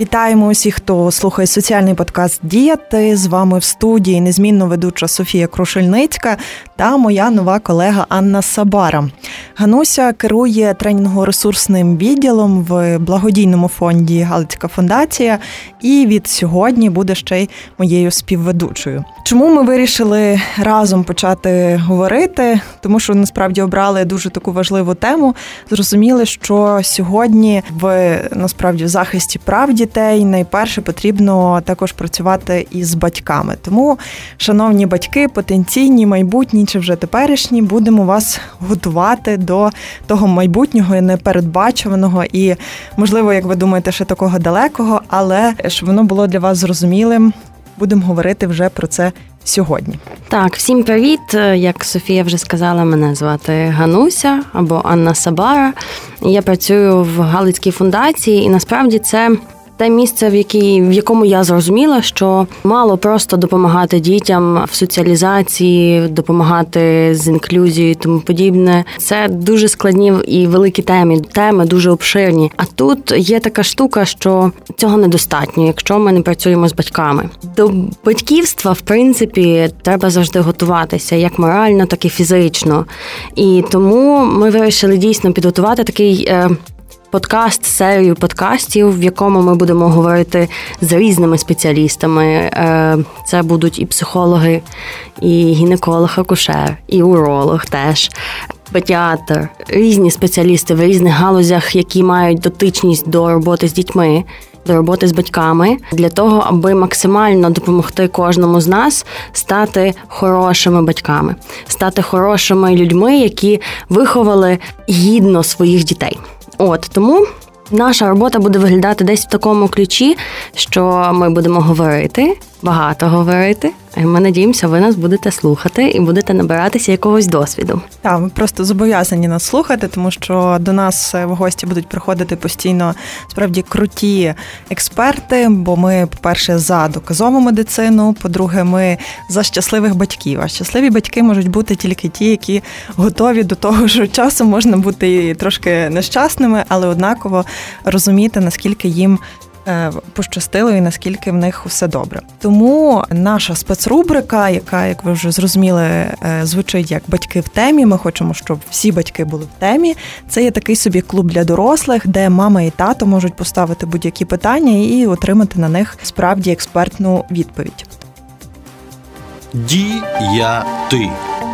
Вітаємо усіх, хто слухає соціальний подкаст Діяти. З вами в студії незмінно ведуча Софія Крушельницька та моя нова колега Анна Сабара. Гануся керує тренінго-ресурсним відділом в благодійному фонді Галицька фундація, і від сьогодні буде ще й моєю співведучою. Чому ми вирішили разом почати говорити? Тому що насправді обрали дуже таку важливу тему. Зрозуміли, що сьогодні в насправді в захисті прав дітей найперше потрібно також працювати із батьками. Тому, шановні батьки, потенційні, майбутні чи вже теперішні, будемо вас готувати до того майбутнього непередбачуваного і, можливо, як ви думаєте, ще такого далекого, але щоб воно було для вас зрозумілим. Будемо говорити вже про це сьогодні. Так, всім привіт! Як Софія вже сказала, мене звати Гануся або Анна Сабара. Я працюю в Галицькій фундації, і насправді це те місце, в якій в якому я зрозуміла, що мало просто допомагати дітям в соціалізації, допомагати з інклюзією, тому подібне. Це дуже складні і великі теми, теми дуже обширні. А тут є така штука, що цього недостатньо, якщо ми не працюємо з батьками. До батьківства, в принципі, треба завжди готуватися як морально, так і фізично. І тому ми вирішили дійсно підготувати такий. Подкаст, серію подкастів, в якому ми будемо говорити з різними спеціалістами. Е, це будуть і психологи, і гінеколог, акушер, і уролог теж. Педіатр, різні спеціалісти в різних галузях, які мають дотичність до роботи з дітьми, до роботи з батьками, для того, аби максимально допомогти кожному з нас стати хорошими батьками, стати хорошими людьми, які виховали гідно своїх дітей. От тому наша робота буде виглядати десь в такому ключі, що ми будемо говорити, багато говорити. Ми надіємося, ви нас будете слухати і будете набиратися якогось досвіду. Так, ми просто зобов'язані нас слухати, тому що до нас в гості будуть приходити постійно справді круті експерти. Бо ми, по-перше, за доказову медицину. По-друге, ми за щасливих батьків. А щасливі батьки можуть бути тільки ті, які готові до того, що часом можна бути трошки нещасними, але однаково розуміти наскільки їм Е, пощастило і наскільки в них все добре. Тому наша спецрубрика, яка, як ви вже зрозуміли, е, звучить як батьки в темі. Ми хочемо, щоб всі батьки були в темі. Це є такий собі клуб для дорослих, де мама і тато можуть поставити будь-які питання і отримати на них справді експертну відповідь. Діяти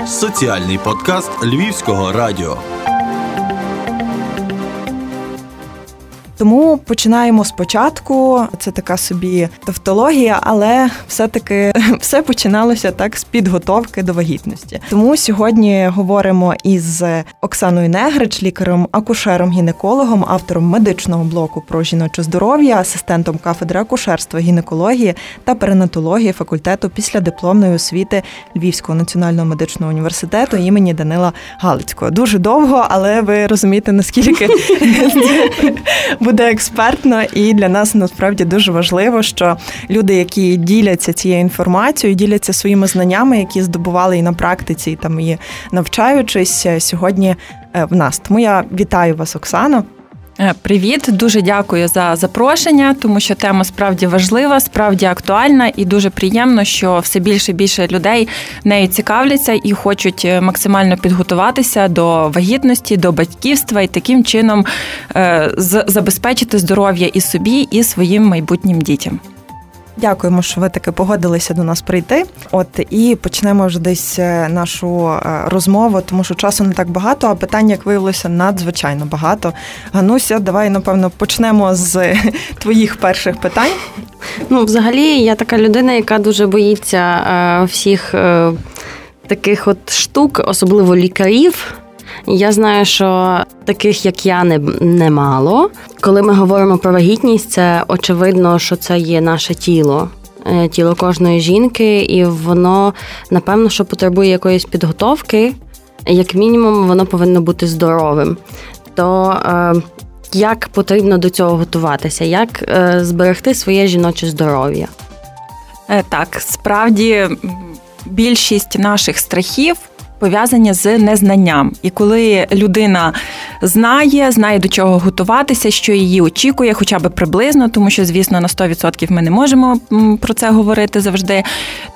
соціальний подкаст Львівського радіо. Тому починаємо спочатку. Це така собі тавтологія, але все-таки все починалося так з підготовки до вагітності. Тому сьогодні говоримо із Оксаною Негрич, лікарем, акушером, гінекологом, автором медичного блоку про жіноче здоров'я, асистентом кафедри акушерства, гінекології та перинатології факультету після дипломної освіти Львівського національного медичного університету імені Данила Галицького. Дуже довго, але ви розумієте наскільки буде експертно, і для нас насправді дуже важливо, що люди, які діляться цією інформацією, діляться своїми знаннями, які здобували і на практиці, і там і навчаючись сьогодні е, в нас. Тому я вітаю вас, Оксано. Е, привіт, дуже дякую за запрошення, тому що тема справді важлива, справді актуальна, і дуже приємно, що все більше і більше людей нею цікавляться і хочуть е, максимально підготуватися до вагітності, до батьківства і таким чином е, забезпечити здоров'я і собі, і своїм майбутнім дітям. Дякуємо, що ви таки погодилися до нас прийти. От і почнемо вже десь е, нашу е, розмову, тому що часу не так багато, а питань, як виявилося, надзвичайно багато. Гануся, давай напевно почнемо з твоїх перших питань. Ну, взагалі, я така людина, яка дуже боїться е, всіх таких от штук, особливо лікарів. Я знаю, що таких, як я, не немало. Коли ми говоримо про вагітність, це очевидно, що це є наше тіло. Е, тіло кожної жінки, і воно напевно, що потребує якоїсь підготовки, як мінімум, воно повинно бути здоровим. То е, як потрібно до цього готуватися, як е, зберегти своє жіноче здоров'я? Так, справді більшість наших страхів пов'язані з незнанням. І коли людина знає, знає до чого готуватися, що її очікує, хоча б приблизно, тому що, звісно, на 100% ми не можемо про це говорити завжди,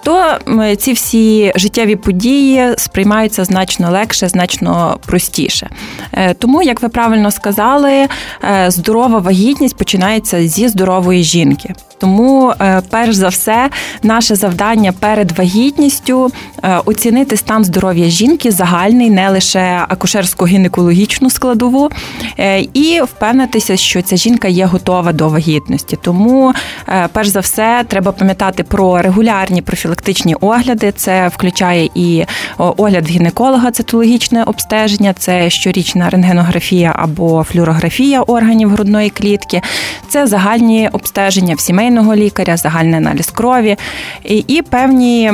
то ці всі життєві події сприймаються значно легше, значно простіше. Е, тому, як ви правильно сказали, е, здорова вагітність починається зі здорової жінки. Тому, е, перш за все, наше завдання перед вагітністю оцінити стан здоров'я жінки загальний, не лише акушерсько-гінекологічну складову, і впевнитися, що ця жінка є готова до вагітності. Тому, перш за все, треба пам'ятати про регулярні профілактичні огляди. Це включає і огляд гінеколога, цитологічне обстеження, це щорічна рентгенографія або флюорографія органів грудної клітки, це загальні обстеження в сімейного лікаря, загальний аналіз крові і, і певні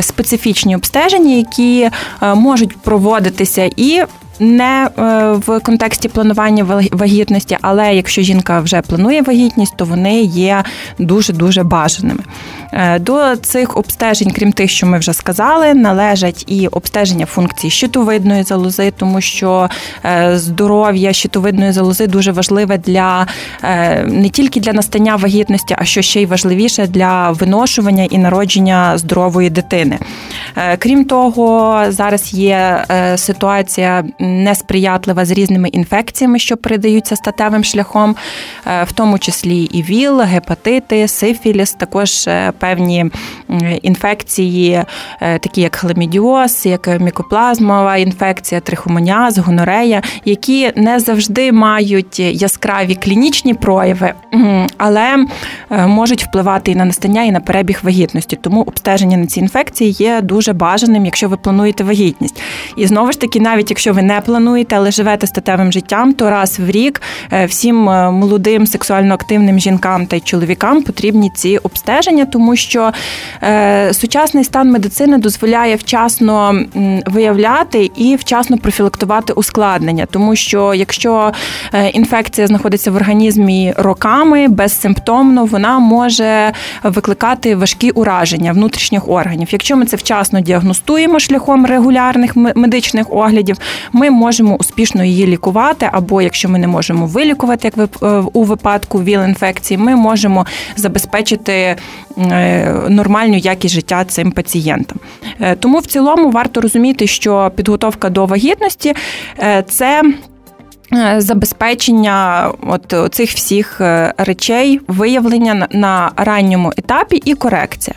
специфічні обстеження, які е, можуть проводитися і не е, в контексті планування вагітності, але якщо жінка вже планує вагітність, то вони є дуже дуже бажаними. Е, до цих обстежень, крім тих, що ми вже сказали, належать і обстеження функції щитовидної залози, тому що е, здоров'я щитовидної залози дуже важливе для не тільки для настання вагітності, а що ще й важливіше для виношування і народження здорової дитини. Крім того, зараз є ситуація несприятлива з різними інфекціями, що передаються статевим шляхом, е, в тому числі і ВІЛ, гепатити, сифіліс, також е, певні інфекції, е, такі як хламідіоз, як мікоплазмова інфекція, трихомоніаз, гонорея, які не завжди мають яскраві клінічні прояви, але можуть впливати і на настання, і на перебіг вагітності. Тому обстеження на ці інфекції є дуже бажаним, якщо ви плануєте вагітність. І знову ж таки, навіть якщо ви не плануєте, але живете статевим життям, то раз в рік е, всім е, молодим сексуально активним жінкам та й чоловікам потрібні ці обстеження, тому що е, сучасний стан медицини дозволяє вчасно виявляти і вчасно профілактувати ускладнення, тому що якщо інфекція знаходиться в організмі роками безсимптомно, вона може викликати важкі ураження внутрішніх органів. Якщо ми це вчасно діагностуємо шляхом регулярних медичних оглядів, ми можемо успішно її лікувати, або якщо ми не можемо вилікувати, як е, у випадку ВІЛ-інфекції, ми можемо забезпечити е, нормальну якість життя цим пацієнтам. Е, тому в цілому варто розуміти, що підготовка до вагітності це. Забезпечення от цих всіх речей, виявлення на ранньому етапі і корекція.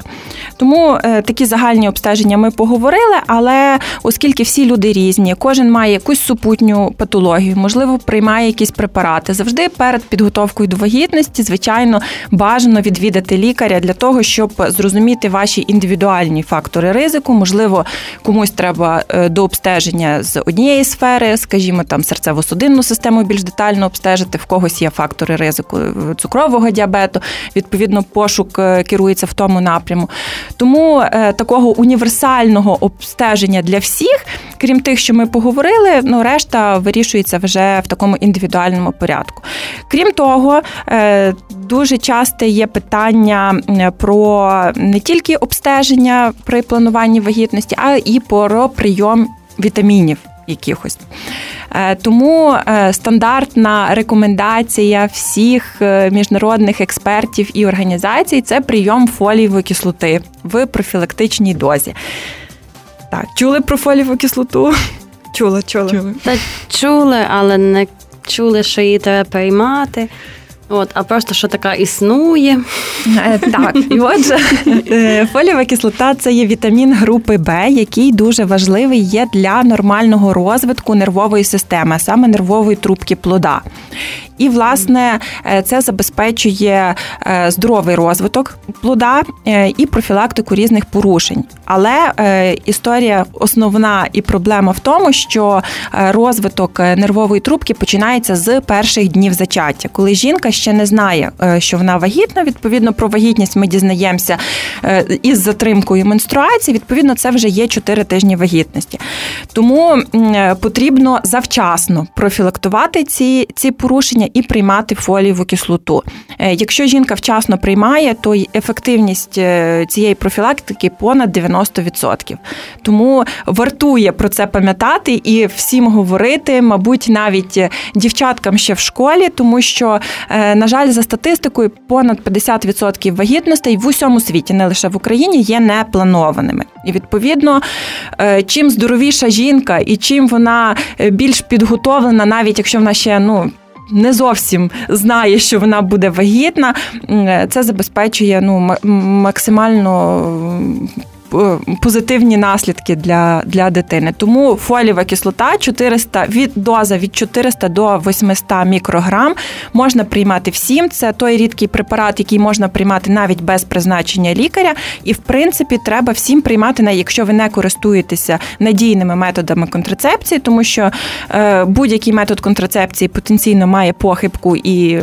Тому е, такі загальні обстеження ми поговорили, але оскільки всі люди різні, кожен має якусь супутню патологію, можливо, приймає якісь препарати. Завжди перед підготовкою до вагітності, звичайно, бажано відвідати лікаря для того, щоб зрозуміти ваші індивідуальні фактори ризику. Можливо, комусь треба е, до обстеження з однієї сфери, скажімо, там серцево-судинну систему більш детально обстежити, в когось є фактори ризику е, цукрового діабету. Відповідно, пошук керується в тому напряму. Тому е, такого універсального обстеження для всіх, крім тих, що ми поговорили, ну решта вирішується вже в такому індивідуальному порядку. Крім того, е, дуже часто є питання про не тільки обстеження при плануванні вагітності, а і про прийом вітамінів якихось. Е, тому е, стандартна рекомендація всіх е, міжнародних експертів і організацій це прийом фолієвої кислоти в профілактичній дозі. Так, чули про фолієву кислоту? Чула, чула. Чули. Та чули, але не чули, що її треба приймати. От, а просто що така існує. Е, так, і отже, е, фолієва кислота це є вітамін групи Б, який дуже важливий є для нормального розвитку нервової системи, а саме нервової трубки плода. І, власне, е, це забезпечує здоровий розвиток плода і профілактику різних порушень. Але історія основна і проблема в тому, що розвиток нервової трубки починається з перших днів зачаття, коли жінка ще не знає, е, що вона вагітна. Відповідно, про вагітність ми дізнаємося е, із затримкою менструації. Відповідно, це вже є 4 тижні вагітності. Тому е, потрібно завчасно профілактувати ці, ці порушення і приймати фолієву кислоту. Е, якщо жінка вчасно приймає, то ефективність е, цієї профілактики понад 90%. Тому вартує про це пам'ятати і всім говорити, мабуть, навіть дівчаткам ще в школі, тому що, на жаль, за статистикою, понад 50% вагітностей в усьому світі, не лише в Україні, є непланованими. І відповідно, чим здоровіша жінка і чим вона більш підготовлена, навіть якщо вона ще ну. Не зовсім знає, що вона буде вагітна, це забезпечує ну максимально Е, позитивні наслідки для для дитини. Тому фолієва кислота 400 від доза від 400 до 800 мікрограм можна приймати всім. Це той рідкий препарат, який можна приймати навіть без призначення лікаря. І в принципі треба всім приймати, якщо ви не користуєтеся надійними методами контрацепції, тому що е, будь-який метод контрацепції потенційно має похибку і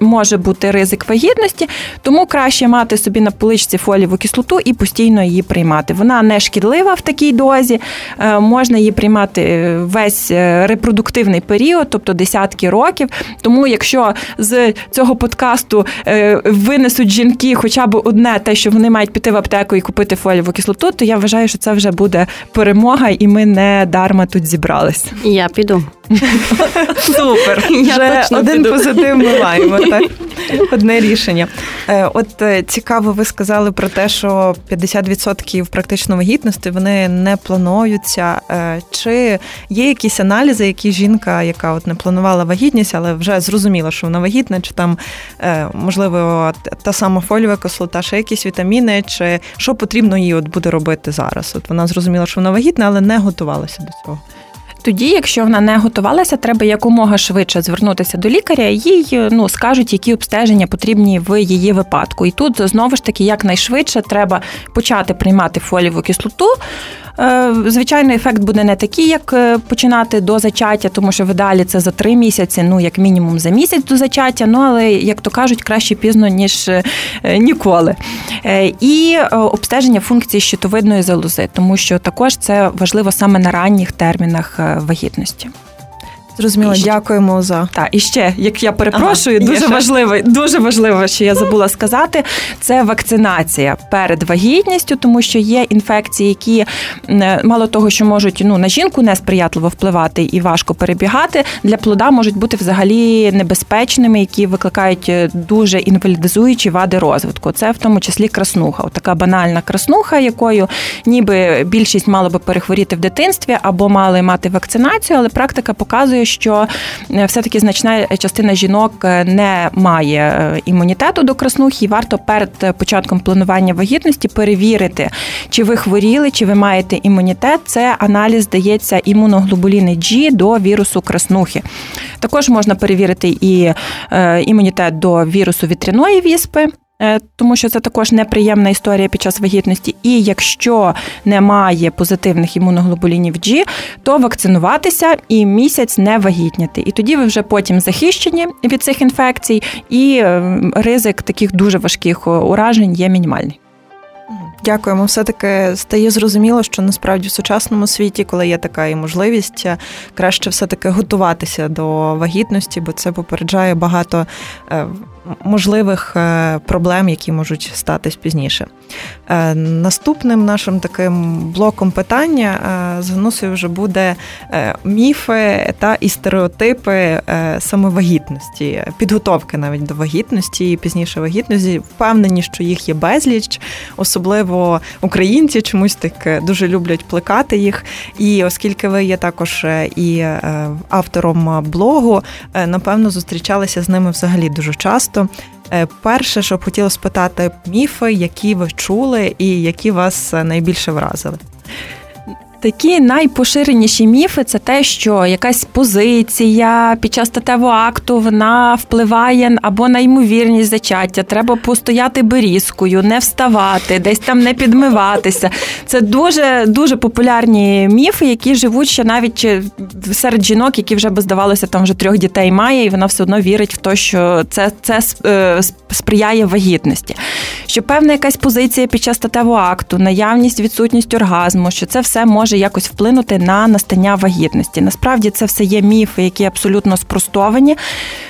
може бути ризик вагітності. Тому краще мати собі на поличці фолієву кислоту і постійно її приймати. Вона не шкідлива в такій дозі, е, можна її приймати е, весь е, репродуктивний період, тобто десятки років. Тому, якщо з цього подкасту винесуть жінки хоча б одне, те, що вони мають піти в аптеку і купити фолієву кислоту, то я вважаю, що це вже буде перемога, і ми не дарма тут зібралися. Я піду. Супер. Вже один піду. позитив ми маємо. так? Одне рішення. От цікаво, ви сказали про те, що 50% випадків практично вагітності вони не плануються. Е, чи є якісь аналізи, які жінка, яка от не планувала вагітність, але вже зрозуміла, що вона вагітна, чи там е, можливо та сама фоліова кислота, ще якісь вітаміни, чи що потрібно їй от буде робити зараз? От вона зрозуміла, що вона вагітна, але не готувалася до цього. Тоді, якщо вона не готувалася, треба якомога швидше звернутися до лікаря, їй ну скажуть, які обстеження потрібні в її випадку. І тут знову ж таки якнайшвидше треба почати приймати фолієву кислоту. Е, звичайно, ефект буде не такий, як е, починати до зачаття, тому що в ідеалі це за три місяці, ну як мінімум за місяць до зачаття. Ну але як то кажуть, краще пізно ніж е, ніколи. І обстеження функції щитовидної залози, тому що також це важливо саме на ранніх термінах вагітності. Зрозуміло, і дякуємо за та і ще, як я перепрошую, ага, дуже важливо, дуже важливо, що я забула сказати, це вакцинація перед вагітністю, тому що є інфекції, які мало того, що можуть ну на жінку несприятливо впливати і важко перебігати. Для плода можуть бути взагалі небезпечними, які викликають е, дуже інвалідизуючі вади розвитку. Це в тому числі краснуха, така банальна краснуха, якою ніби більшість мало би перехворіти в дитинстві або мали мати вакцинацію, але практика показує що е, все-таки значна частина жінок е, не має е, імунітету до краснухи, і варто перед початком планування вагітності перевірити, чи ви хворіли, чи ви маєте імунітет. Це аналіз здається імуноглобуліни G до вірусу краснухи. Також можна перевірити і імунітет до вірусу вітряної віспи. Е, тому що це також неприємна історія під час вагітності. І якщо немає позитивних імуноглобулінів G, то вакцинуватися і місяць не вагітняти. І тоді ви вже потім захищені від цих інфекцій, і е, ризик таких дуже важких уражень є мінімальний. Дякуємо. Все таки стає зрозуміло, що насправді в сучасному світі, коли є така і можливість, краще все таки готуватися до вагітності, бо це попереджає багато е, можливих е, проблем, які можуть статись пізніше. Е, наступним нашим таким блоком питання з Гнусою вже буде міфи та і стереотипи саме вагітності, підготовки навіть до вагітності і пізніше вагітності. Впевнені, що їх є безліч, особливо українці чомусь так дуже люблять плекати їх. І оскільки ви є також і автором блогу, напевно, зустрічалися з ними взагалі дуже часто. Е, перше, що б хотіла спитати, міфи, які ви чули і які вас е, найбільше вразили. Такі найпоширеніші міфи це те, що якась позиція під час статевого акту вона впливає або на ймовірність зачаття. Треба постояти берізкою, не вставати, десь там не підмиватися. Це дуже дуже популярні міфи, які живуть ще навіть серед жінок, які вже би здавалося, там вже трьох дітей має, і вона все одно вірить в те, що це це е, сприяє вагітності. Що певна якась позиція під час статевого акту, наявність, відсутність оргазму, що це все може може якось вплинути на настання вагітності. Насправді це все є міфи, які абсолютно спростовані.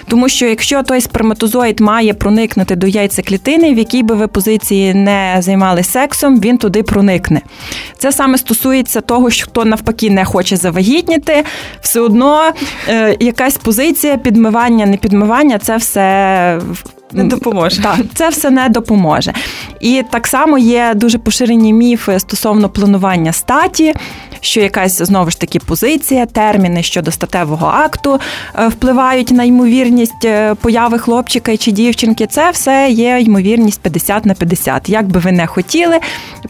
Тому що якщо той сперматозоїд має проникнути до яйцеклітини, в якій би ви позиції не займалися сексом, він туди проникне. Це саме стосується того, що хто навпаки не хоче завагітніти, все одно е, якась позиція підмивання, не підмивання це все не допоможе. Так, це все не допоможе. І так само є дуже поширені міфи стосовно планування статі, що якась знову ж таки позиція, терміни щодо статевого акту е, впливають на ймовірність е, появи хлопчика чи дівчинки. Це все є ймовірність 50 на 50. Як би ви не хотіли,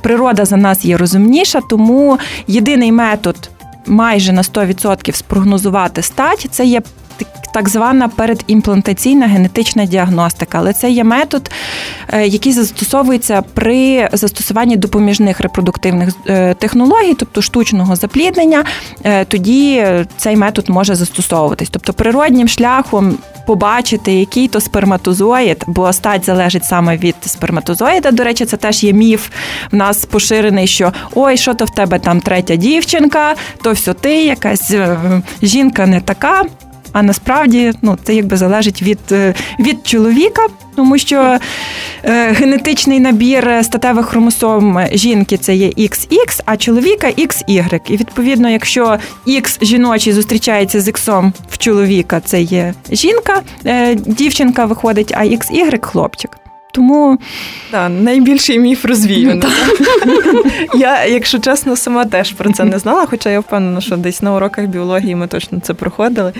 природа за нас є розумніша, тому єдиний метод майже на 100% спрогнозувати стать це є так звана передімплантаційна генетична діагностика, але це є метод, е, який застосовується при застосуванні допоміжних репродуктивних е, технологій, тобто штучного запліднення. Е, тоді цей метод може застосовуватись. Тобто природнім шляхом побачити, який то сперматозоїд, бо стать залежить саме від сперматозоїда. До речі, це теж є міф в нас поширений, що ой, що то в тебе там третя дівчинка, то все ти, якась жінка не така. А насправді ну, це якби залежить від е, від чоловіка, тому що е, генетичний набір статевих хромосом жінки це є XX, а чоловіка XY. І відповідно, якщо X жіночий зустрічається з X в чоловіка, це є жінка, е, дівчинка виходить, а XY – хлопчик. Тому да, найбільший міф розвіяний. Я, якщо чесно, сама теж про це не знала, хоча я впевнена, що десь на уроках біології ми точно це проходили.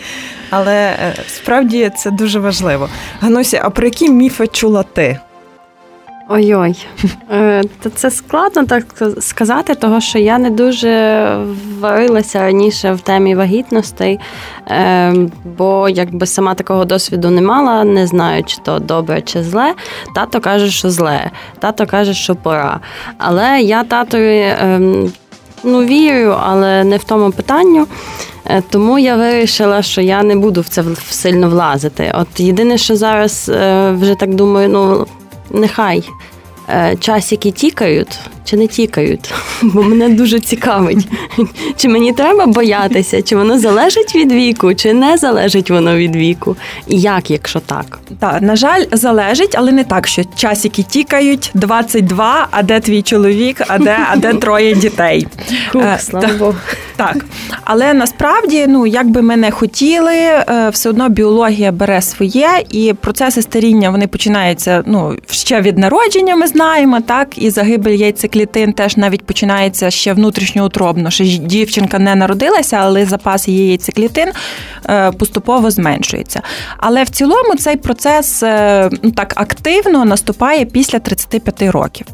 Але е, справді це дуже важливо. Ганусі, а про які міфи чула ти? Ой-ой, е, це складно так сказати, того що я не дуже варилася раніше в темі вагітностей, е, бо якби сама такого досвіду не мала, не знаю, чи то добре чи зле. Тато каже, що зле, тато каже, що пора. Але я татові ем, ну, вірю, але не в тому питанню. Е, тому я вирішила, що я не буду в це сильно влазити. От єдине, що зараз вже так думаю, ну нехай часики тікають чи не тікають, бо мене дуже цікавить, чи мені треба боятися, чи воно залежить від віку, чи не залежить воно від віку, і як, якщо так? Так, на жаль, залежить, але не так, що часики тікають 22, а де твій чоловік, а де а де троє дітей. Хух, е, слава Богу. Так, але насправді, ну як би ми не хотіли, е, все одно біологія бере своє, і процеси старіння вони починаються ну ще від народження. Ми знаємо, так і загибель яйцеклітин теж навіть починається ще внутрішньоутробно. що дівчинка не народилася, але запас її яйцеклітин е, поступово зменшується. Але в цілому цей процес е, ну так активно наступає після 35 років.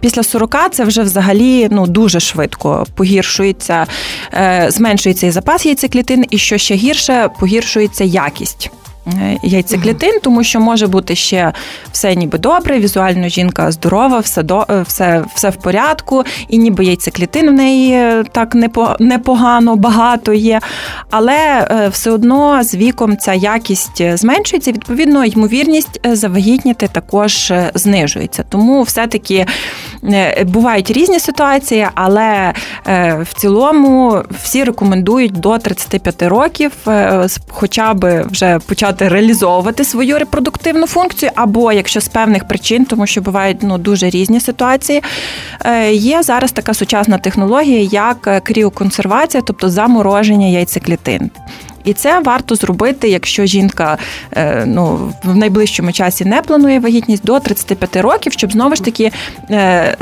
Після 40 це вже взагалі ну дуже швидко погіршується, е, зменшується і запас яйцеклітин, і що ще гірше, погіршується якість. Е, яйцеклітин, тому що може бути ще все ніби добре, візуально жінка здорова, все до е, все, все в порядку, і ніби яйцеклітин в неї е, так непогано, багато є. Але все одно з віком ця якість зменшується, відповідно, ймовірність завагітніти також знижується. Тому все-таки бувають різні ситуації, але в цілому всі рекомендують до 35 років, хоча б вже почати почати реалізовувати свою репродуктивну функцію, або якщо з певних причин, тому що бувають ну дуже різні ситуації. Е, є зараз така сучасна технологія, як кріоконсервація, тобто замороження яйцеклітин. І це варто зробити, якщо жінка е, ну, в найближчому часі не планує вагітність до 35 років, щоб знову ж таки е,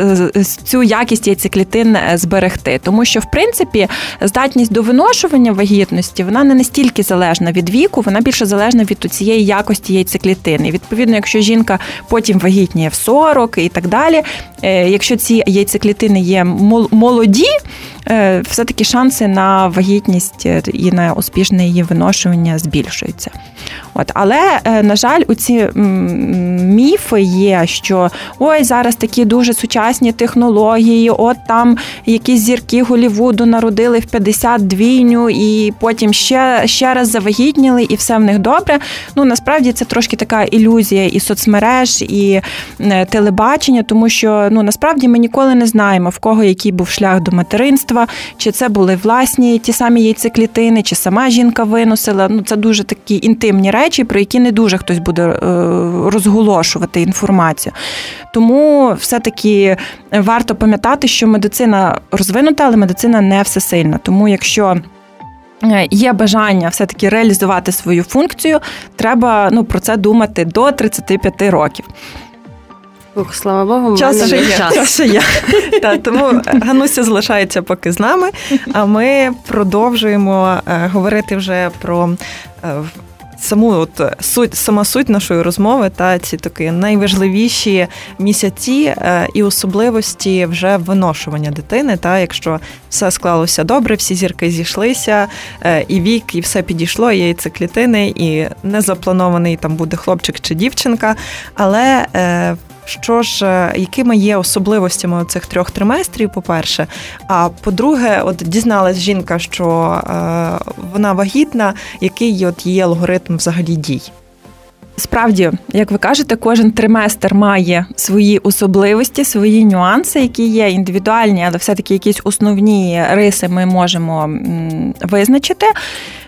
цю якість яйцеклітин е, зберегти. Тому що, в принципі, здатність до виношування вагітності вона не настільки залежна від віку, вона більше залежна від цієї якості яйцеклітин. І відповідно, якщо жінка потім вагітніє в 40 і так далі, якщо ці яйцеклітини є молоді, все таки шанси на вагітність і на успішний її виношування збільшується. От, Але, е, на жаль, у ці міфи є, що ой, зараз такі дуже сучасні технології, от там якісь зірки Голівуду народили в 50 двійню, і потім ще ще раз завагітніли, і все в них добре. Ну насправді це трошки така ілюзія і соцмереж, і е, телебачення, тому що ну насправді ми ніколи не знаємо, в кого який був шлях до материнства, чи це були власні ті самі яйцеклітини, чи сама жінка виносила. Ну це дуже такі інтимні речі, про які не дуже хтось буде е, розголошувати інформацію. Тому все-таки варто пам'ятати, що медицина розвинута, але медицина не всесильна. Тому якщо е, Є бажання все-таки реалізувати свою функцію, треба ну, про це думати до 35 років. Ух, слава Богу, час ще є. Час. час ще є. Та, тому Гануся залишається поки з нами, а ми продовжуємо е, говорити вже про е, саму от суть, сама суть нашої розмови та ці такі найважливіші місяці е, і особливості вже виношування дитини. Та якщо все склалося добре, всі зірки зійшлися, е, і вік, і все підійшло, і яйцеклітини, і не запланований там буде хлопчик чи дівчинка, але е, що ж, е, якими є особливостями цих трьох триместрів, по-перше. А по-друге, от дізналась жінка, що е, вона вагітна, який от її алгоритм взагалі дій. Справді, як ви кажете, кожен триместр має свої особливості, свої нюанси, які є індивідуальні, але все-таки якісь основні риси ми можемо визначити.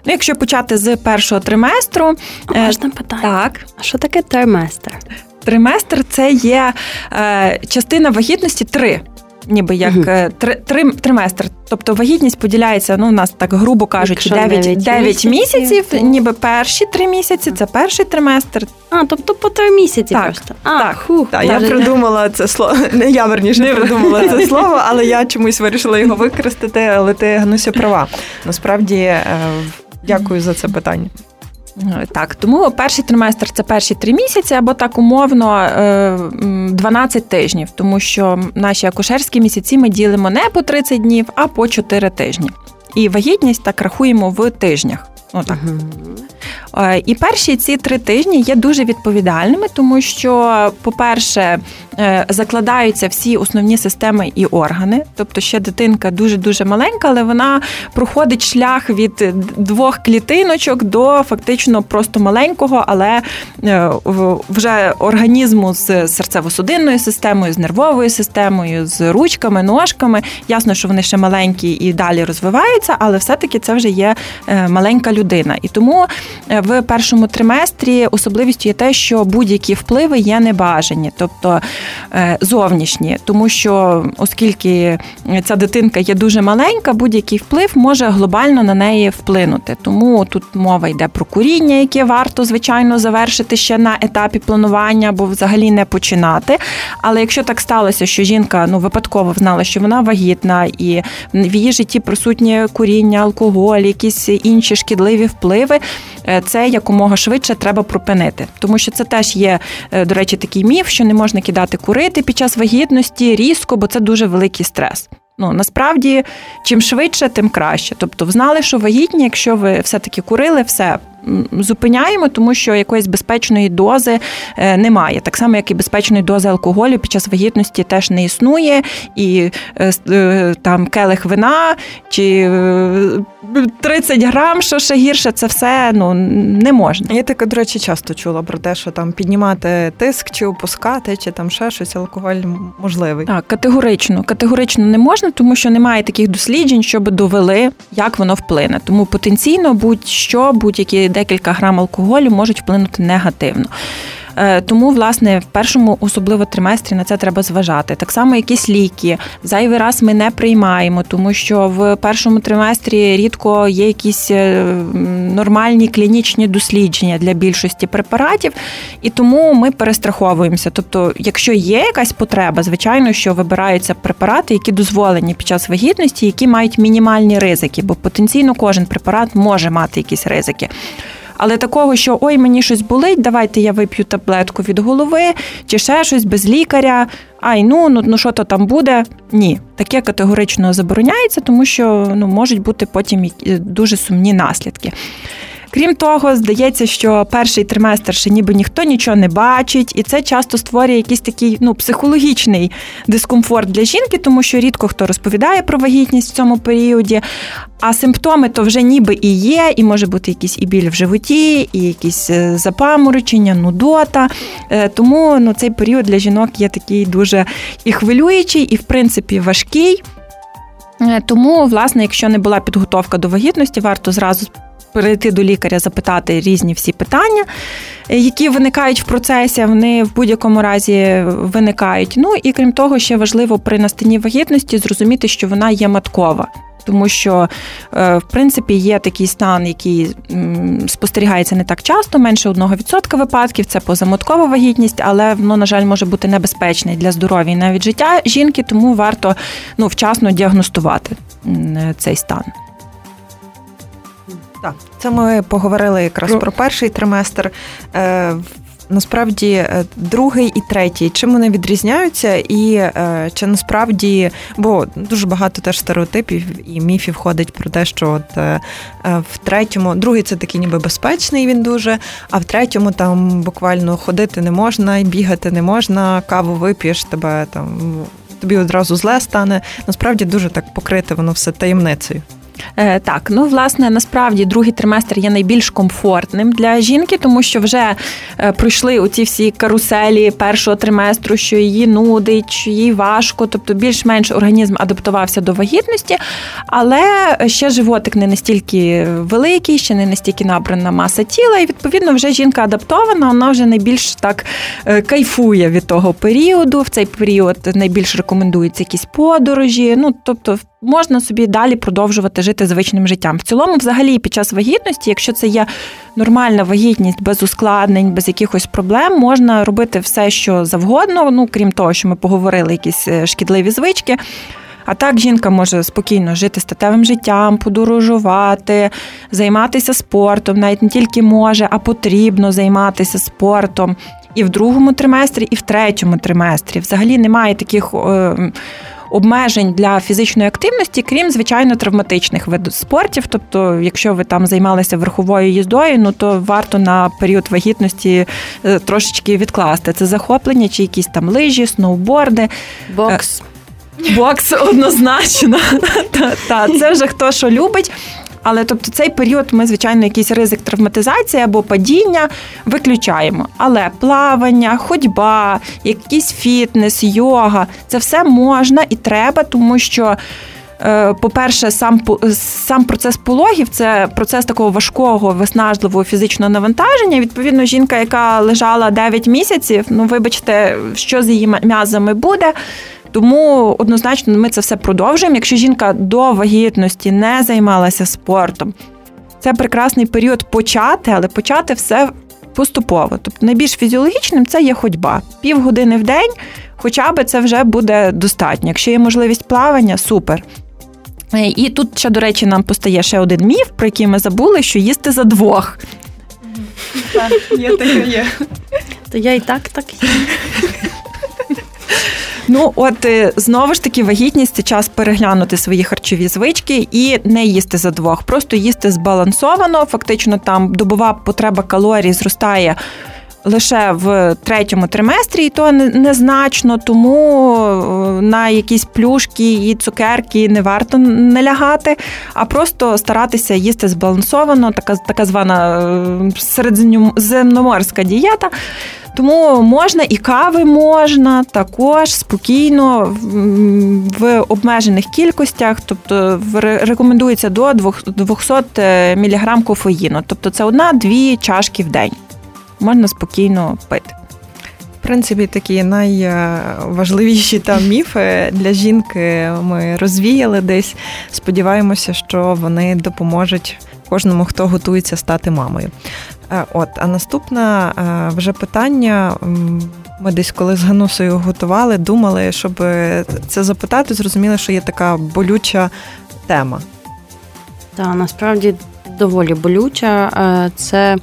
Ну, Якщо почати з першого триместру, а можна питання? Так. А що таке триместр? Триместр це є е, частина вагітності три. Ніби як uh три, три триместр. Тобто вагітність поділяється, ну, у нас так грубо кажучи, 9 9, 9 місяців, місяців то... ніби перші три місяці це перший триместр. А, тобто по три місяці так, просто. А, так, хух, так, я придумала це слово. Не я верніше не придумала це слово, але я чомусь вирішила його використати, але ти Гануся права. Насправді, е, дякую за це питання. Так, тому перший триместр це перші три місяці, або так умовно 12 е, тижнів, тому що наші акушерські місяці ми ділимо не по 30 днів, а по 4 тижні. І вагітність так рахуємо в тижнях. Отак. Е, і перші ці три тижні є дуже відповідальними, тому що, по-перше, е, закладаються всі основні системи і органи. Тобто ще дитинка дуже-дуже маленька, але вона проходить шлях від двох клітиночок до фактично просто маленького, але е, вже організму з серцево-судинною системою, з нервовою системою, з ручками, ножками. Ясно, що вони ще маленькі і далі розвиваються, але все-таки це вже є маленька людина. І тому в першому триместрі особливістю є те, що будь-які впливи є небажані, тобто е, зовнішні, тому що оскільки ця дитинка є дуже маленька, будь-який вплив може глобально на неї вплинути. Тому тут мова йде про куріння, яке варто звичайно завершити ще на етапі планування або взагалі не починати. Але якщо так сталося, що жінка ну випадково знала, що вона вагітна, і в її житті присутнє куріння, алкоголь, якісь інші шкідливі впливи, е, це це якомога швидше треба припинити, тому що це теж є, е, до речі, такий міф, що не можна кидати курити під час вагітності різко, бо це дуже великий стрес. Ну насправді, чим швидше, тим краще. Тобто, знали, що вагітні, якщо ви все-таки курили, все зупиняємо, тому що якоїсь безпечної дози е, немає. Так само, як і безпечної дози алкоголю під час вагітності теж не існує, і е, е, там келих вина чи 30 грам, що ще гірше, це все ну не можна. Я таке, до речі, часто чула про те, що там піднімати тиск чи опускати, чи там ще щось, алкоголь можливий. Так, категорично, категорично не можна, тому що немає таких досліджень, щоб довели, як воно вплине. Тому потенційно будь-що, будь-які декілька грам алкоголю можуть вплинути негативно. Е, тому, власне, в першому особливо триместрі на це треба зважати. Так само, якісь ліки зайвий раз ми не приймаємо, тому що в першому триместрі рідко є якісь е, нормальні клінічні дослідження для більшості препаратів, і тому ми перестраховуємося. Тобто, якщо є якась потреба, звичайно, що вибираються препарати, які дозволені під час вагітності, які мають мінімальні ризики, бо потенційно кожен препарат може мати якісь ризики. Але такого, що ой, мені щось болить, давайте я вип'ю таблетку від голови, чи ще щось без лікаря. Ай, ну ну, ну що то там буде? Ні, таке категорично забороняється, тому що ну можуть бути потім дуже сумні наслідки. Крім того, здається, що перший триместр ще ніби ніхто нічого не бачить, і це часто створює якийсь такий ну, психологічний дискомфорт для жінки, тому що рідко хто розповідає про вагітність в цьому періоді. А симптоми то вже ніби і є, і може бути якийсь і біль в животі, і якісь е, запаморочення, нудота. Е, тому ну, цей період для жінок є такий дуже і хвилюючий, і в принципі важкий. Е, тому, власне, якщо не була підготовка до вагітності, варто зразу перейти до лікаря, запитати різні всі питання, які виникають в процесі, вони в будь-якому разі виникають. Ну і крім того, ще важливо при настанні вагітності зрозуміти, що вона є маткова тому що е, в принципі є такий стан, який спостерігається не так часто, менше 1% випадків. Це позаматкова вагітність, але воно, на жаль, може бути небезпечне для здоров'я і навіть життя жінки, тому варто ну, вчасно діагностувати цей стан. Так, це ми поговорили якраз про, про перший триместр. Е, насправді е, другий і третій, чим вони відрізняються, і е, чи насправді, бо дуже багато теж стереотипів і міфів ходить про те, що от е, в третьому, другий це такий ніби безпечний, він дуже, а в третьому там буквально ходити не можна, бігати не можна, каву вип'єш, тебе там тобі одразу зле стане. Насправді дуже так покрите воно все таємницею. Е, так, ну власне, насправді другий триместр є найбільш комфортним для жінки, тому що вже е, пройшли оці всі каруселі першого триместру, що її нудить, що їй важко, тобто більш-менш організм адаптувався до вагітності, але ще животик не настільки великий, ще не настільки набрана маса тіла, і відповідно вже жінка адаптована, вона вже найбільш так е, кайфує від того періоду. В цей період найбільш рекомендуються якісь подорожі. Ну тобто можна собі далі продовжувати жити звичним життям. В цілому, взагалі, під час вагітності, якщо це є нормальна вагітність без ускладнень, без якихось проблем, можна робити все, що завгодно. Ну крім того, що ми поговорили, якісь е, шкідливі звички. А так жінка може спокійно жити статевим життям, подорожувати, займатися спортом, навіть не тільки може, а потрібно займатися спортом і в другому триместрі, і в третьому триместрі. Взагалі немає таких. Е, обмежень для фізичної активності, крім звичайно травматичних видів спортів. Тобто, якщо ви там займалися верховою їздою, ну то варто на період вагітності е, трошечки відкласти це захоплення, чи якісь там лижі, сноуборди, бокс. Е, бокс однозначно. Та, Це вже хто що любить. Але тобто цей період ми, звичайно, якийсь ризик травматизації або падіння виключаємо. Але плавання, ходьба, якийсь фітнес, йога це все можна і треба, тому що. Е, по-перше, сам сам процес пологів це процес такого важкого, виснажливого фізичного навантаження. Відповідно, жінка, яка лежала 9 місяців, ну вибачте, що з її м'язами буде. Тому однозначно ми це все продовжуємо. Якщо жінка до вагітності не займалася спортом, це прекрасний період почати, але почати все поступово. Тобто найбільш фізіологічним це є ходьба. Півгодини в день, хоча б це вже буде достатньо. Якщо є можливість плавання, супер. Е, і тут ще, до речі, нам постає ще один міф, про який ми забули, що їсти за двох. Так, є таке є. То я і так так є. Ну, от е, знову ж таки, вагітність це час переглянути свої харчові звички і не їсти за двох, просто їсти збалансовано. Фактично, там добова потреба калорій зростає. Лише в третьому триместрі, і то незначно, тому е, на якісь плюшки і цукерки не варто налягати, а просто старатися їсти збалансовано, така така звана е, середземноморська дієта. Тому можна і кави можна також спокійно в обмежених кількостях, тобто рекомендується до 200 е, мг кофеїну. Тобто це одна-дві чашки в день. Можна спокійно пити. В принципі, такі найважливіші там міфи для жінки ми розвіяли десь. Сподіваємося, що вони допоможуть кожному, хто готується стати мамою. Е, от, а наступне вже питання. Ми десь коли з Ганусою готували, думали, щоб це запитати, зрозуміли, що є така болюча тема. Так, насправді доволі болюча. Е, це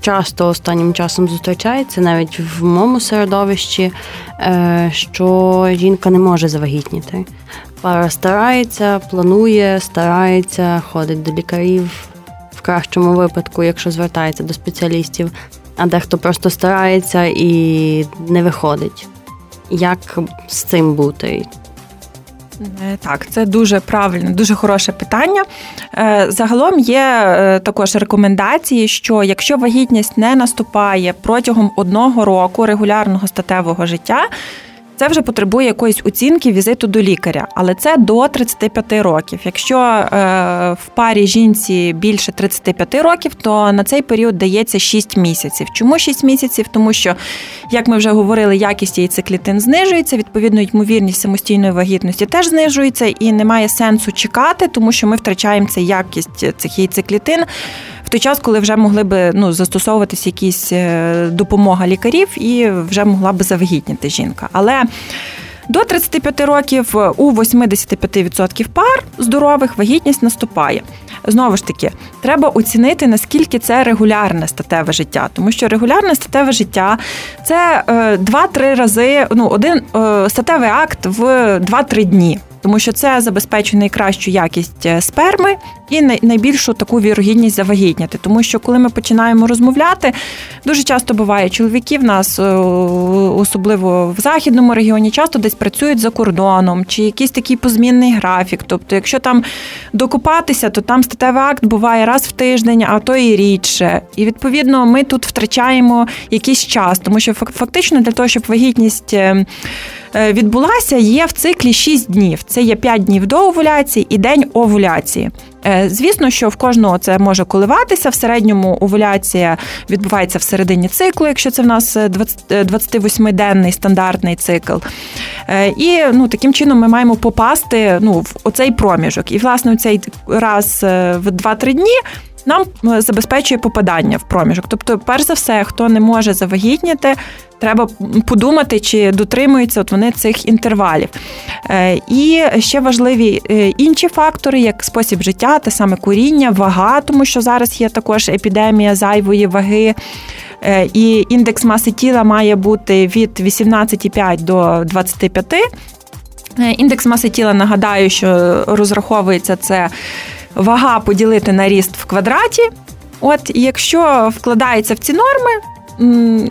часто останнім часом зустрічається навіть в моєму середовищі, е, що жінка не може завагітніти. Пара старається, планує, старається, ходить до лікарів, в кращому випадку, якщо звертається до спеціалістів, а дехто просто старається і не виходить. Як з цим бути? Е, так, це дуже правильне, дуже хороше питання. Е, загалом є е, також рекомендації, що якщо вагітність не наступає протягом одного року регулярного статевого життя, це вже потребує якоїсь оцінки візиту до лікаря, але це до 35 років. Якщо е, в парі жінці більше 35 років, то на цей період дається 6 місяців. Чому 6 місяців? Тому що, як ми вже говорили, якість яйцеклітин знижується, відповідно, ймовірність самостійної вагітності теж знижується, і немає сенсу чекати, тому що ми втрачаємо цю якість цих яйцеклітин в той час, коли вже могли би ну застосовуватись якісь е, допомога лікарів, і вже могла би завагітніти жінка. Але до 35 років у 85% пар здорових вагітність наступає. Знову ж таки, треба оцінити, наскільки це регулярне статеве життя, тому що регулярне статеве життя це 2-3 е, рази, ну один е, статевий акт в 2-3 дні тому що це забезпечує найкращу якість е, сперми і найбільшу таку вірогідність завагітняти. Тому що коли ми починаємо розмовляти, дуже часто буває чоловіки в нас, е, особливо в західному регіоні, часто десь працюють за кордоном, чи якийсь такий позмінний графік. Тобто, якщо там докупатися, то там статевий акт буває раз в тиждень, а то і рідше. І відповідно ми тут втрачаємо якийсь час, тому що фактично для того, щоб вагітність. Е, відбулася, є в циклі 6 днів. Це є 5 днів до овуляції і день овуляції. Е, звісно, що в кожного це може коливатися. В середньому овуляція відбувається в середині циклу, якщо це в нас 28-денний е, стандартний цикл. І ну, таким чином ми маємо попасти ну, в оцей проміжок. І, власне, цей раз в 2-3 дні нам е, забезпечує попадання в проміжок. Тобто, перш за все, хто не може завагітніти, треба подумати, чи дотримуються от вони цих інтервалів. Е, і ще важливі е, інші фактори, як спосіб життя, те саме куріння, вага, тому що зараз є також епідемія зайвої ваги. І індекс маси тіла має бути від 18,5 до 25. Індекс маси тіла нагадаю, що розраховується це вага поділити на ріст в квадраті. От, якщо вкладається в ці норми,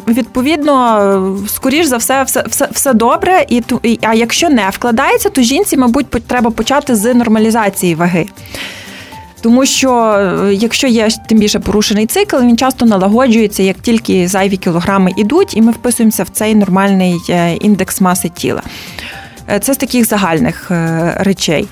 відповідно, скоріш за все, все все, все добре. І а якщо не вкладається, то жінці, мабуть, треба почати з нормалізації ваги. Тому що е, якщо є тим більше порушений цикл, він часто налагоджується, як тільки зайві кілограми йдуть, і ми вписуємося в цей нормальний е, індекс маси тіла. Е, це з таких загальних речей.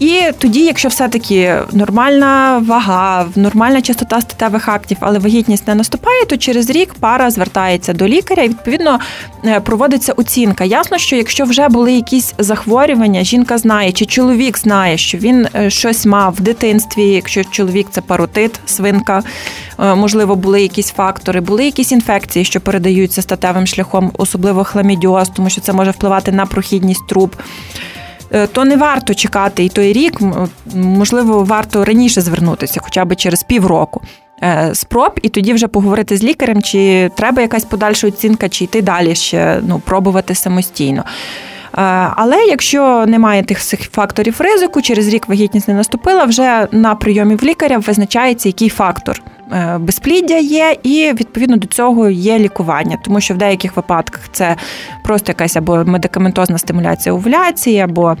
І тоді, якщо все-таки нормальна вага, нормальна частота статевих актів, але вагітність не наступає, то через рік пара звертається до лікаря і відповідно е, проводиться оцінка. Ясно, що якщо вже були якісь захворювання, жінка знає, чи чоловік знає, що він е, щось мав в дитинстві, якщо чоловік це паротит, свинка, е, можливо, були якісь фактори, були якісь інфекції, що передаються статевим шляхом, особливо хламідіоз, тому що це може впливати на прохідність труб. Е, то не варто чекати і той рік, можливо, варто раніше звернутися, хоча б через півроку. Е, спроб, і тоді вже поговорити з лікарем, чи треба якась подальша оцінка, чи йти далі ще ну, пробувати самостійно. Е, але якщо немає тих факторів ризику, через рік вагітність не наступила, вже на прийомі в лікаря визначається, який фактор Е, безпліддя є, і відповідно до цього є лікування, тому що в деяких випадках це просто якась або медикаментозна стимуляція овуляції, або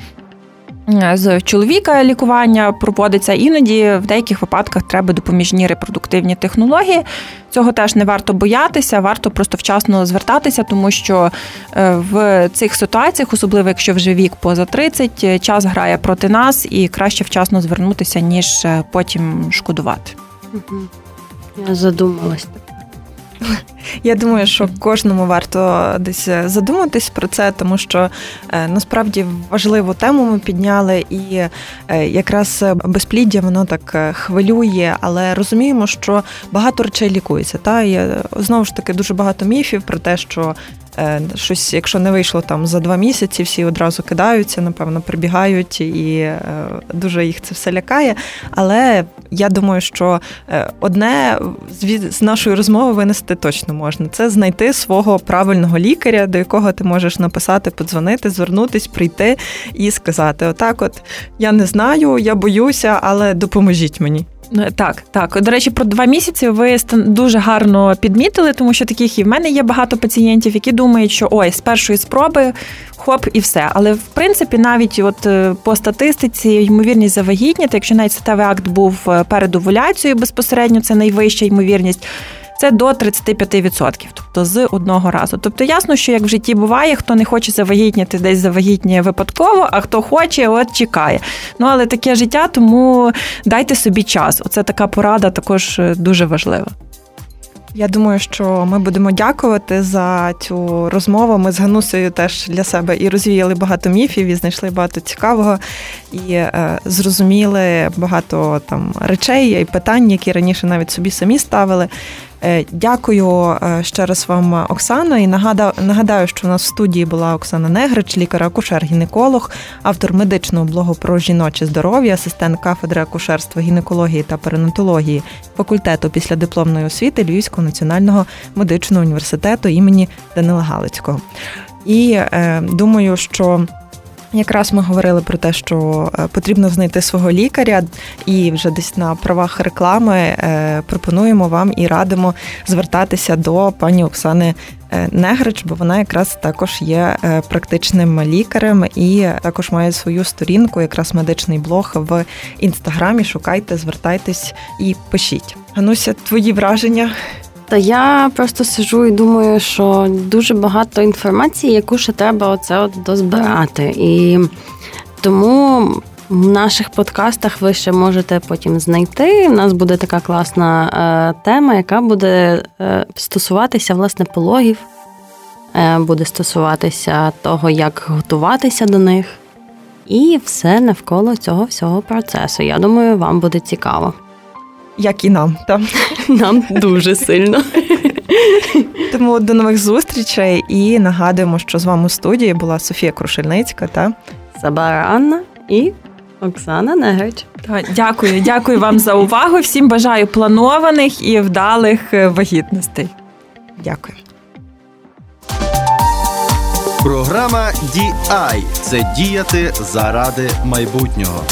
з чоловіка лікування проводиться, іноді в деяких випадках треба допоміжні репродуктивні технології. Цього теж не варто боятися, варто просто вчасно звертатися, тому що е, в цих ситуаціях, особливо якщо вже вік поза 30, час грає проти нас і краще вчасно звернутися, ніж потім шкодувати. Я задумалась. Я думаю, що кожному варто десь задуматись про це, тому що е, насправді важливу тему ми підняли, і е, якраз безпліддя воно так е, хвилює, але розуміємо, що багато речей лікується. Та є знову ж таки дуже багато міфів про те, що Е, щось, якщо не вийшло там за два місяці, всі одразу кидаються, напевно, прибігають, і е, дуже їх це все лякає. Але я думаю, що е, одне з нашої розмови винести точно можна це знайти свого правильного лікаря, до якого ти можеш написати, подзвонити, звернутись, прийти і сказати: Отак, от я не знаю, я боюся, але допоможіть мені. Е, так, так. До речі, про два місяці ви дуже гарно підмітили, тому що таких і в мене є багато пацієнтів, які думають, що ой, з першої спроби хоп і все. Але в принципі, навіть от е, по статистиці ймовірність завагітніти, якщо навіть статевий акт був е, перед овуляцією безпосередньо, це найвища ймовірність це до 35%, тобто з одного разу. Тобто ясно, що як в житті буває, хто не хоче завагітніти, десь завагітніє випадково, а хто хоче, от чекає. Ну але таке життя, тому дайте собі час. Оце така порада також е, дуже важлива. Я думаю, що ми будемо дякувати за цю розмову. Ми з Ганусею теж для себе і розвіяли багато міфів, і знайшли багато цікавого, і е, зрозуміли багато там речей і питань, які раніше навіть собі самі ставили. Е, дякую е, ще раз вам, Оксано. І нагадаю, що у нас в студії була Оксана Негрич, лікар-акушер-гінеколог, автор медичного блогу про жіноче здоров'я, асистент кафедри акушерства, гінекології та перинатології факультету післядипломної освіти Львівського національного медичного університету імені Данила Галицького. І е, думаю, що Якраз ми говорили про те, що е, потрібно знайти свого лікаря, і вже десь на правах реклами е, пропонуємо вам і радимо звертатися до пані Оксани е, Негрич, бо вона якраз також є практичним лікарем і також має свою сторінку, якраз медичний блог в інстаграмі. Шукайте, звертайтесь і пишіть. Гануся, твої враження. Та я просто сижу і думаю, що дуже багато інформації, яку ще треба оце от дозбирати. І тому в наших подкастах ви ще можете потім знайти. У нас буде така класна е, тема, яка буде е, стосуватися власне пологів, е, буде стосуватися того, як готуватися до них. І все навколо цього всього процесу. Я думаю, вам буде цікаво як і нам. Та. Нам дуже сильно. Тому до нових зустрічей і нагадуємо, що з вами у студії була Софія Крушельницька та Сабара Анна і Оксана Негрич. Дякую, дякую вам за увагу. Всім бажаю планованих і вдалих е, вагітностей. Дякую. Програма DI – це діяти заради майбутнього.